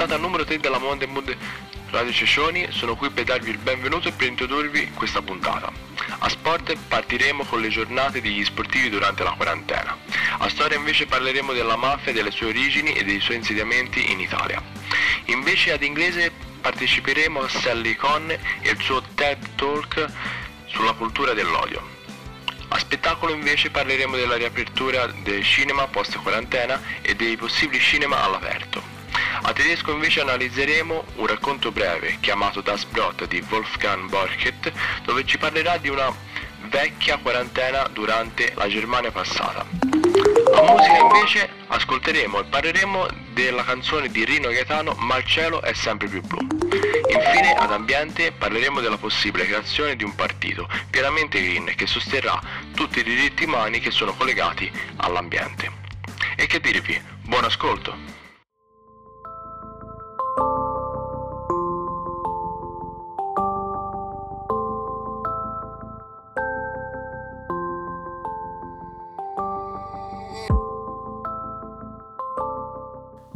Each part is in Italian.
puntata numero 3 della Mountain Mood Radio Cescioni, sono qui per darvi il benvenuto e per introdurvi questa puntata. A sport partiremo con le giornate degli sportivi durante la quarantena. A storia invece parleremo della mafia, delle sue origini e dei suoi insediamenti in Italia. Invece ad inglese parteciperemo a Sally Conn e il suo TED Talk sulla cultura dell'odio. A spettacolo invece parleremo della riapertura del cinema post quarantena e dei possibili cinema all'aperto. A tedesco invece analizzeremo un racconto breve chiamato Das Brot di Wolfgang Borchet dove ci parlerà di una vecchia quarantena durante la Germania passata. A musica invece ascolteremo e parleremo della canzone di Rino Gaetano Ma il cielo è sempre più blu. Infine ad ambiente parleremo della possibile creazione di un partito pienamente green che sosterrà tutti i diritti umani che sono collegati all'ambiente. E che dirvi, buon ascolto!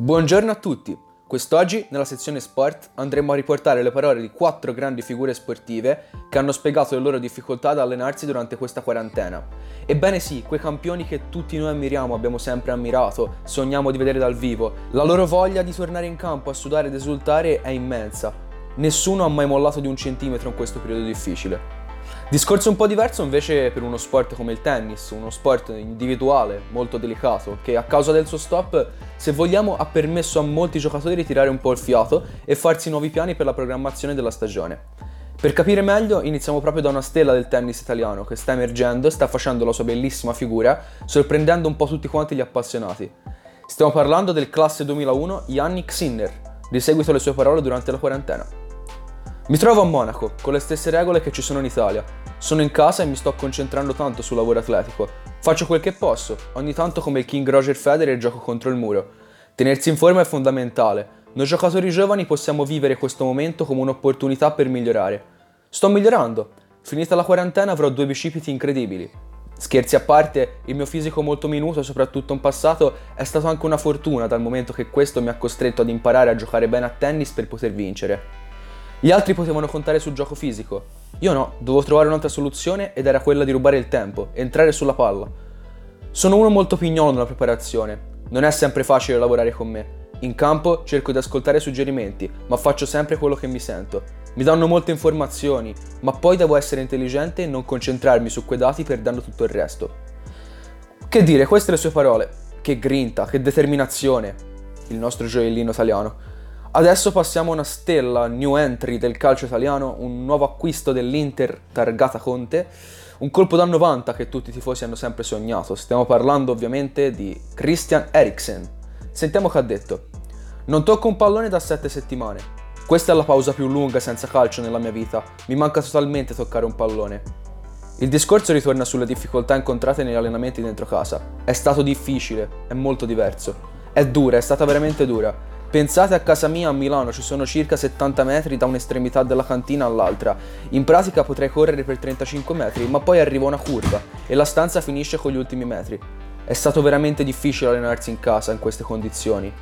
Buongiorno a tutti! Quest'oggi, nella sezione sport, andremo a riportare le parole di quattro grandi figure sportive che hanno spiegato le loro difficoltà ad allenarsi durante questa quarantena. Ebbene sì, quei campioni che tutti noi ammiriamo, abbiamo sempre ammirato, sogniamo di vedere dal vivo. La loro voglia di tornare in campo a sudare ed esultare è immensa. Nessuno ha mai mollato di un centimetro in questo periodo difficile. Discorso un po' diverso invece per uno sport come il tennis, uno sport individuale molto delicato che a causa del suo stop, se vogliamo, ha permesso a molti giocatori di tirare un po' il fiato e farsi nuovi piani per la programmazione della stagione. Per capire meglio iniziamo proprio da una stella del tennis italiano che sta emergendo e sta facendo la sua bellissima figura, sorprendendo un po' tutti quanti gli appassionati. Stiamo parlando del classe 2001 Yannick Sinner, di seguito alle sue parole durante la quarantena. Mi trovo a Monaco, con le stesse regole che ci sono in Italia. Sono in casa e mi sto concentrando tanto sul lavoro atletico. Faccio quel che posso, ogni tanto come il King Roger Federer gioco contro il muro. Tenersi in forma è fondamentale. Noi giocatori giovani possiamo vivere questo momento come un'opportunità per migliorare. Sto migliorando. Finita la quarantena avrò due bicipiti incredibili. Scherzi a parte, il mio fisico molto minuto, soprattutto in passato, è stato anche una fortuna dal momento che questo mi ha costretto ad imparare a giocare bene a tennis per poter vincere. Gli altri potevano contare sul gioco fisico. Io no, dovevo trovare un'altra soluzione ed era quella di rubare il tempo, entrare sulla palla. Sono uno molto pignolo nella preparazione. Non è sempre facile lavorare con me. In campo cerco di ascoltare suggerimenti, ma faccio sempre quello che mi sento. Mi danno molte informazioni, ma poi devo essere intelligente e non concentrarmi su quei dati perdendo tutto il resto. Che dire, queste le sue parole. Che grinta, che determinazione. Il nostro gioiellino italiano. Adesso passiamo a una stella new entry del calcio italiano, un nuovo acquisto dell'Inter targata Conte, un colpo da 90 che tutti i tifosi hanno sempre sognato. Stiamo parlando ovviamente di Christian Eriksen. Sentiamo che ha detto. Non tocco un pallone da 7 settimane. Questa è la pausa più lunga senza calcio nella mia vita. Mi manca totalmente toccare un pallone. Il discorso ritorna sulle difficoltà incontrate negli allenamenti dentro casa. È stato difficile, è molto diverso. È dura, è stata veramente dura Pensate a casa mia a Milano, ci sono circa 70 metri da un'estremità della cantina all'altra. In pratica potrei correre per 35 metri, ma poi arriva una curva e la stanza finisce con gli ultimi metri. È stato veramente difficile allenarsi in casa in queste condizioni.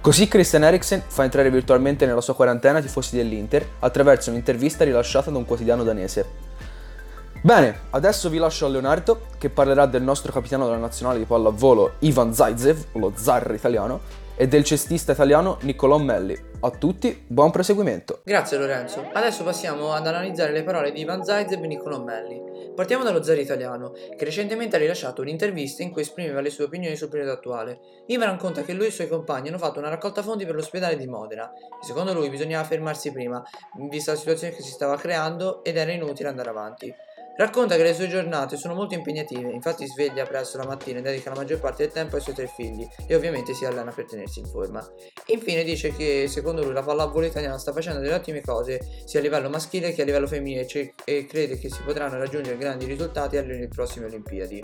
Così Christian Eriksen fa entrare virtualmente nella sua quarantena tifosi dell'Inter attraverso un'intervista rilasciata da un quotidiano danese. Bene, adesso vi lascio a Leonardo che parlerà del nostro capitano della nazionale di pallavolo Ivan Zaitsev, lo zar italiano, e del cestista italiano Niccolò Melli. A tutti, buon proseguimento. Grazie Lorenzo. Adesso passiamo ad analizzare le parole di Ivan Zaitsev e Niccolò Melli. Partiamo dallo zar italiano, che recentemente ha rilasciato un'intervista in cui esprimeva le sue opinioni sul periodo attuale. Ivan racconta che lui e i suoi compagni hanno fatto una raccolta fondi per l'ospedale di Modena secondo lui bisognava fermarsi prima, vista la situazione che si stava creando ed era inutile andare avanti. Racconta che le sue giornate sono molto impegnative, infatti sveglia presto la mattina e dedica la maggior parte del tempo ai suoi tre figli e ovviamente si allena per tenersi in forma. Infine dice che secondo lui la pallavolo italiana sta facendo delle ottime cose sia a livello maschile che a livello femminile e crede che si potranno raggiungere grandi risultati alle prossime Olimpiadi.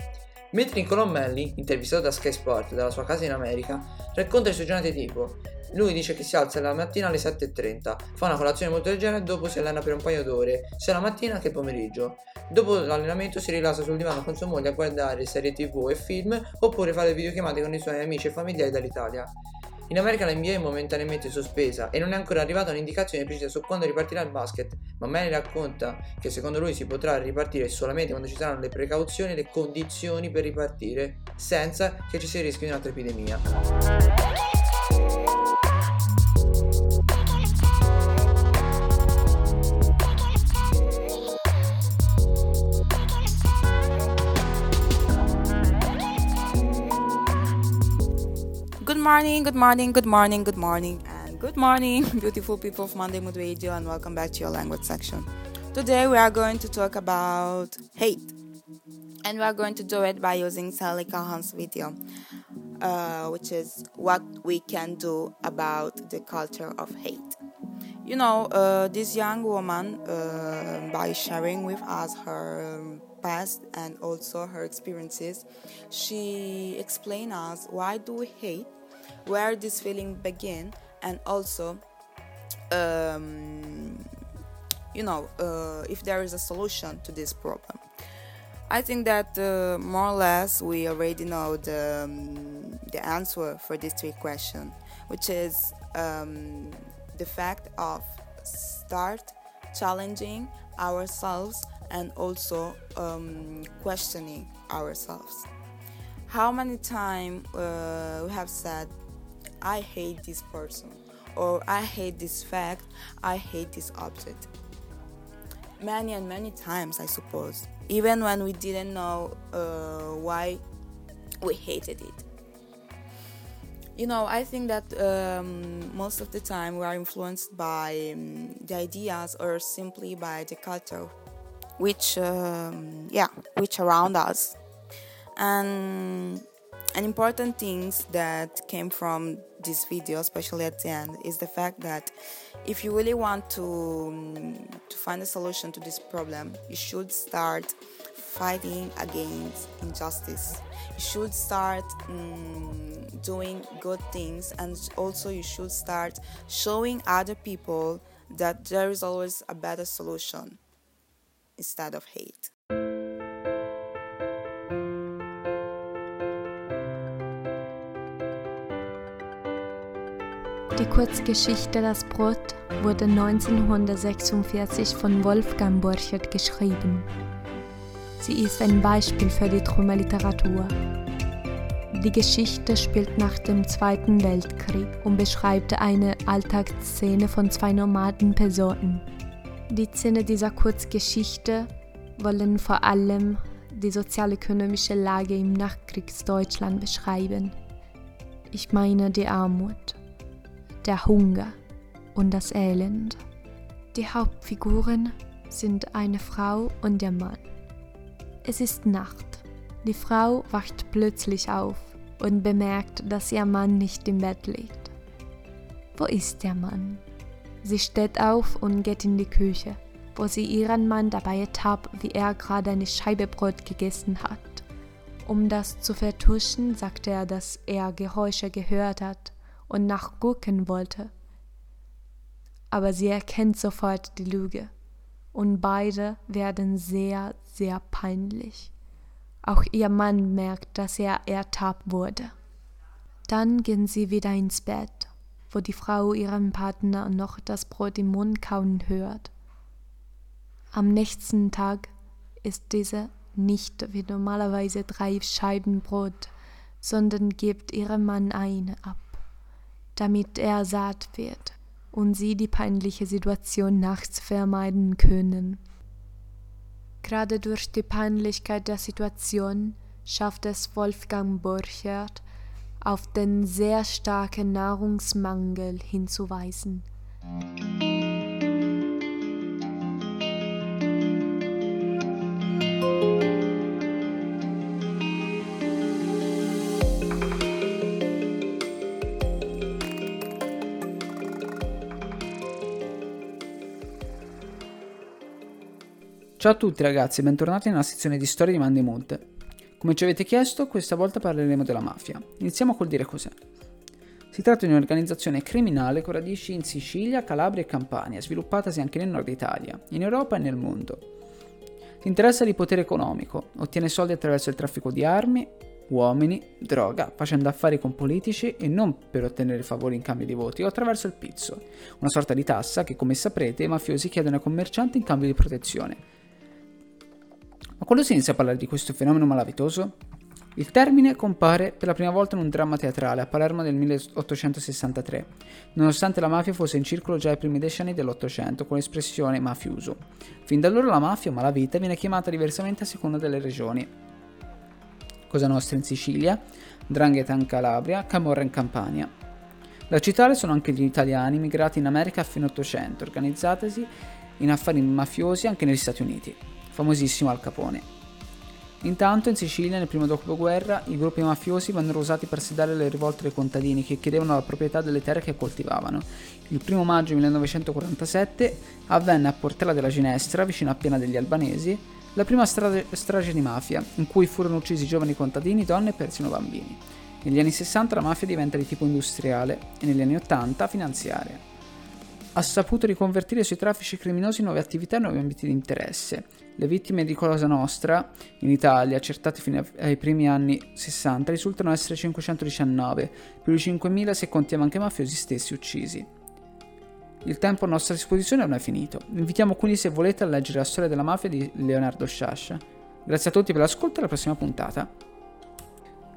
Mentre Nicolò Melli, intervistato da Sky Sport dalla sua casa in America, racconta le sue giornate tipo lui dice che si alza la mattina alle 7.30, fa una colazione molto leggera e dopo si allena per un paio d'ore, sia la mattina che pomeriggio. Dopo l'allenamento si rilassa sul divano con sua moglie a guardare serie tv e film oppure fare videochiamate con i suoi amici e familiari dall'Italia. In America la NBA è momentaneamente sospesa e non è ancora arrivata un'indicazione precisa su quando ripartirà il basket, ma Manny racconta che secondo lui si potrà ripartire solamente quando ci saranno le precauzioni e le condizioni per ripartire, senza che ci sia il rischio di un'altra epidemia. Morning, good morning, good morning, good morning, and good morning, beautiful people of Monday Mood Radio, and welcome back to your language section. Today we are going to talk about hate, and we are going to do it by using Sally Cahan's video, uh, which is what we can do about the culture of hate. You know, uh, this young woman, uh, by sharing with us her past and also her experiences, she explained us why do we hate where this feeling began and also um, you know uh, if there is a solution to this problem. I think that uh, more or less we already know the, um, the answer for these three questions which is um, the fact of start challenging ourselves and also um, questioning ourselves. How many times uh, we have said I hate this person, or I hate this fact, I hate this object. Many and many times, I suppose, even when we didn't know uh, why we hated it. You know, I think that um, most of the time we are influenced by um, the ideas or simply by the culture, which, um, yeah, which around us. And an important things that came from this video, especially at the end, is the fact that if you really want to um, to find a solution to this problem, you should start fighting against injustice. You should start um, doing good things, and also you should start showing other people that there is always a better solution instead of hate. Kurzgeschichte Das Brot wurde 1946 von Wolfgang Borchert geschrieben. Sie ist ein Beispiel für die Trümmerliteratur. Die Geschichte spielt nach dem Zweiten Weltkrieg und beschreibt eine Alltagsszene von zwei nomaden Personen. Die Szene dieser Kurzgeschichte wollen vor allem die sozialökonomische Lage im Nachkriegsdeutschland beschreiben. Ich meine die Armut der Hunger und das Elend. Die Hauptfiguren sind eine Frau und der Mann. Es ist Nacht. Die Frau wacht plötzlich auf und bemerkt, dass ihr Mann nicht im Bett liegt. Wo ist der Mann? Sie steht auf und geht in die Küche, wo sie ihren Mann dabei ertappt, wie er gerade eine Scheibe Brot gegessen hat. Um das zu vertuschen, sagt er, dass er Geräusche gehört hat und nachgucken wollte. Aber sie erkennt sofort die Lüge und beide werden sehr, sehr peinlich. Auch ihr Mann merkt, dass er ertappt wurde. Dann gehen sie wieder ins Bett, wo die Frau ihren Partner noch das Brot im Mund kauen hört. Am nächsten Tag ist diese nicht wie normalerweise drei Scheiben Brot, sondern gibt ihrem Mann eine ab damit er satt wird und sie die peinliche Situation nachts vermeiden können. Gerade durch die Peinlichkeit der Situation schafft es Wolfgang Borchert, auf den sehr starken Nahrungsmangel hinzuweisen. Ciao a tutti ragazzi e bentornati nella sezione di storia di Mande Monte. Come ci avete chiesto, questa volta parleremo della mafia. Iniziamo col dire cos'è. Si tratta di un'organizzazione criminale con radici in Sicilia, Calabria e Campania, sviluppatasi anche nel nord Italia, in Europa e nel mondo. Si interessa di potere economico, ottiene soldi attraverso il traffico di armi uomini, droga, facendo affari con politici e non per ottenere favori in cambio di voti o attraverso il pizzo, una sorta di tassa che, come saprete, i mafiosi chiedono ai commercianti in cambio di protezione. Ma quando si inizia a parlare di questo fenomeno malavitoso? Il termine compare per la prima volta in un dramma teatrale a Palermo nel 1863, nonostante la mafia fosse in circolo già ai primi decenni dell'Ottocento con l'espressione mafioso. Fin da allora la mafia o malavita viene chiamata diversamente a seconda delle regioni. Cosa Nostra in Sicilia, Drangheta in Calabria, Camorra in Campania. Da citare sono anche gli italiani migrati in America a fine Ottocento, organizzatisi in affari mafiosi anche negli Stati Uniti. Famosissimo Al Capone. Intanto in Sicilia, nel primo dopoguerra, i gruppi mafiosi vennero usati per sedare le rivolte dei contadini che chiedevano la proprietà delle terre che coltivavano. Il primo maggio 1947 avvenne a Portella della Ginestra, vicino a Piena degli Albanesi, la prima strage, strage di mafia, in cui furono uccisi giovani contadini, donne e persino bambini. Negli anni 60 la mafia diventa di tipo industriale e negli anni 80 finanziaria ha saputo riconvertire i suoi traffici criminosi in nuove attività e nuovi ambiti di interesse. Le vittime di Cosa Nostra in Italia, accertate fino ai primi anni 60, risultano essere 519, più di 5.000 se contiamo anche mafiosi stessi uccisi. Il tempo a nostra disposizione non è finito. Vi invitiamo quindi se volete a leggere la storia della mafia di Leonardo Sciascia. Grazie a tutti per l'ascolto e alla prossima puntata.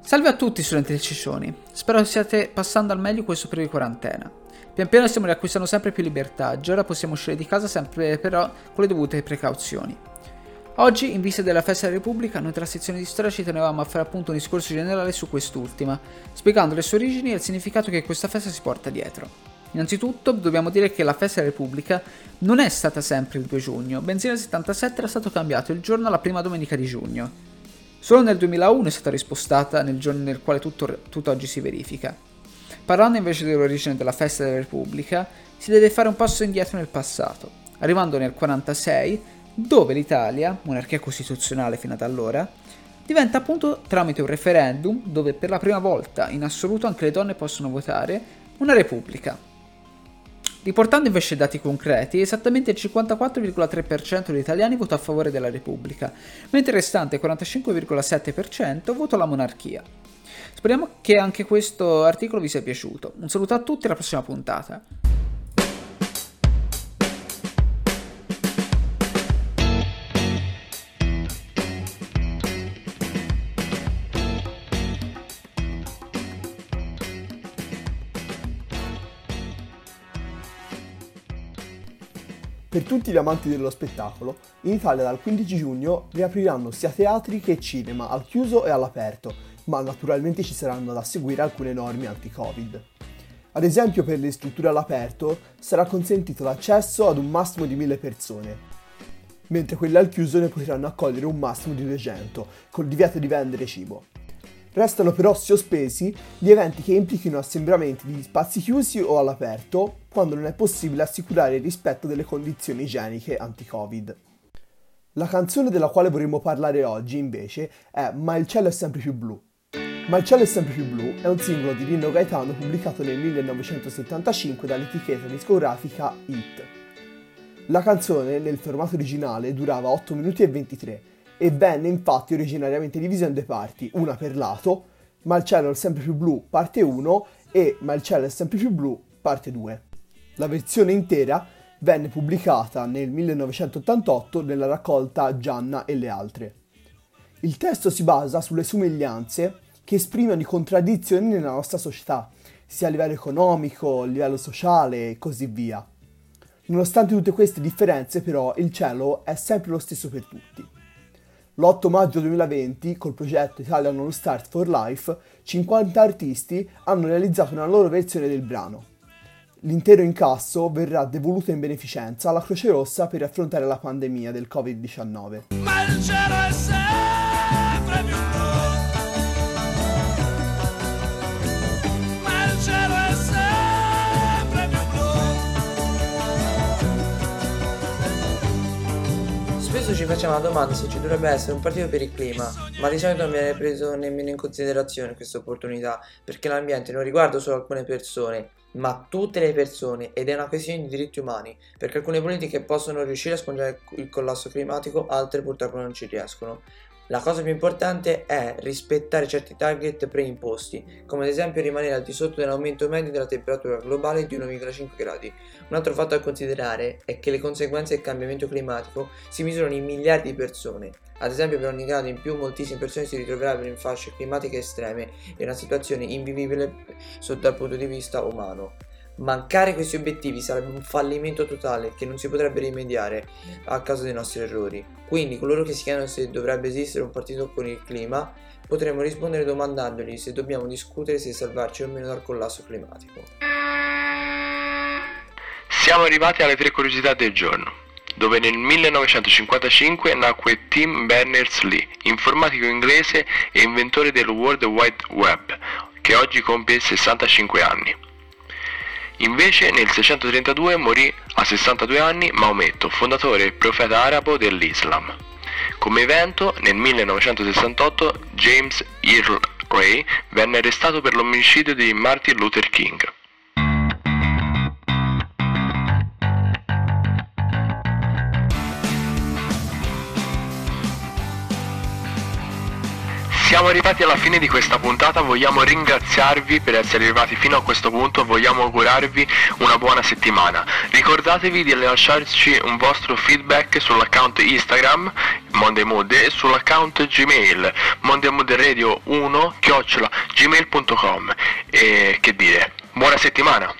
Salve a tutti studenti del Ciccioni, spero stiate passando al meglio questo periodo di quarantena. Pian piano stiamo riacquistando sempre più libertà, già ora possiamo uscire di casa sempre però con le dovute precauzioni. Oggi, in vista della festa della Repubblica, noi della sezione di storia ci tenevamo a fare appunto un discorso generale su quest'ultima, spiegando le sue origini e il significato che questa festa si porta dietro. Innanzitutto dobbiamo dire che la festa della Repubblica non è stata sempre il 2 giugno, bensì nel 77 era stato cambiato il giorno alla prima domenica di giugno. Solo nel 2001 è stata rispostata nel giorno nel quale tutto, tutto oggi si verifica. Parlando invece dell'origine della festa della Repubblica, si deve fare un passo indietro nel passato, arrivando nel 46, dove l'Italia, monarchia costituzionale fino ad allora, diventa appunto tramite un referendum, dove per la prima volta in assoluto anche le donne possono votare, una repubblica. Riportando invece dati concreti, esattamente il 54,3% degli italiani votò a favore della Repubblica, mentre il restante 45,7% votò la monarchia. Speriamo che anche questo articolo vi sia piaciuto. Un saluto a tutti e alla prossima puntata. Per tutti gli amanti dello spettacolo, in Italia dal 15 giugno riapriranno sia teatri che cinema al chiuso e all'aperto ma naturalmente ci saranno da seguire alcune norme anti-Covid. Ad esempio per le strutture all'aperto sarà consentito l'accesso ad un massimo di 1000 persone, mentre quelle al chiuso ne potranno accogliere un massimo di 200, col divieto di vendere cibo. Restano però sospesi gli eventi che implichino assembramenti di spazi chiusi o all'aperto, quando non è possibile assicurare il rispetto delle condizioni igieniche anti-Covid. La canzone della quale vorremmo parlare oggi, invece, è Ma il cielo è sempre più blu, ma il cielo è sempre più blu è un singolo di Rino Gaetano pubblicato nel 1975 dall'etichetta discografica Hit. La canzone, nel formato originale, durava 8 minuti e 23 e venne infatti originariamente divisa in due parti, una per lato, Ma il cielo è sempre più blu, parte 1 e Ma il cielo è sempre più blu, parte 2. La versione intera venne pubblicata nel 1988 nella raccolta Gianna e le altre. Il testo si basa sulle somiglianze che esprimono contraddizioni nella nostra società, sia a livello economico, a livello sociale e così via. Nonostante tutte queste differenze, però, il cielo è sempre lo stesso per tutti. L'8 maggio 2020, col progetto Italian All Start for Life, 50 artisti hanno realizzato una loro versione del brano. L'intero incasso verrà devoluto in beneficenza alla Croce Rossa per affrontare la pandemia del Covid-19. Ci facciamo la domanda se ci dovrebbe essere un partito per il clima, ma di solito non viene preso nemmeno in considerazione questa opportunità, perché l'ambiente non riguarda solo alcune persone, ma tutte le persone ed è una questione di diritti umani, perché alcune politiche possono riuscire a spongere il collasso climatico, altre purtroppo non ci riescono. La cosa più importante è rispettare certi target preimposti, come ad esempio rimanere al di sotto dell'aumento medio della temperatura globale di 1,5 gradi. Un altro fatto da considerare è che le conseguenze del cambiamento climatico si misurano in miliardi di persone. Ad esempio per ogni grado in più moltissime persone si ritroverebbero in fasce climatiche estreme e una situazione invivibile dal punto di vista umano. Mancare questi obiettivi sarebbe un fallimento totale che non si potrebbe rimediare a causa dei nostri errori. Quindi coloro che si chiedono se dovrebbe esistere un partito con il clima potremmo rispondere domandandogli se dobbiamo discutere se salvarci o meno dal collasso climatico. Siamo arrivati alle tre curiosità del giorno, dove nel 1955 nacque Tim Berners-Lee, informatico inglese e inventore del World Wide Web, che oggi compie 65 anni. Invece nel 632 morì a 62 anni Maometto, fondatore e profeta arabo dell'Islam. Come evento, nel 1968 James Earl Ray venne arrestato per l'omicidio di Martin Luther King. Siamo arrivati alla fine di questa puntata, vogliamo ringraziarvi per essere arrivati fino a questo punto, vogliamo augurarvi una buona settimana. Ricordatevi di lasciarci un vostro feedback sull'account Instagram Monday e sull'account Gmail mondaymooderadio1 chiocciola gmail.com e che dire, buona settimana!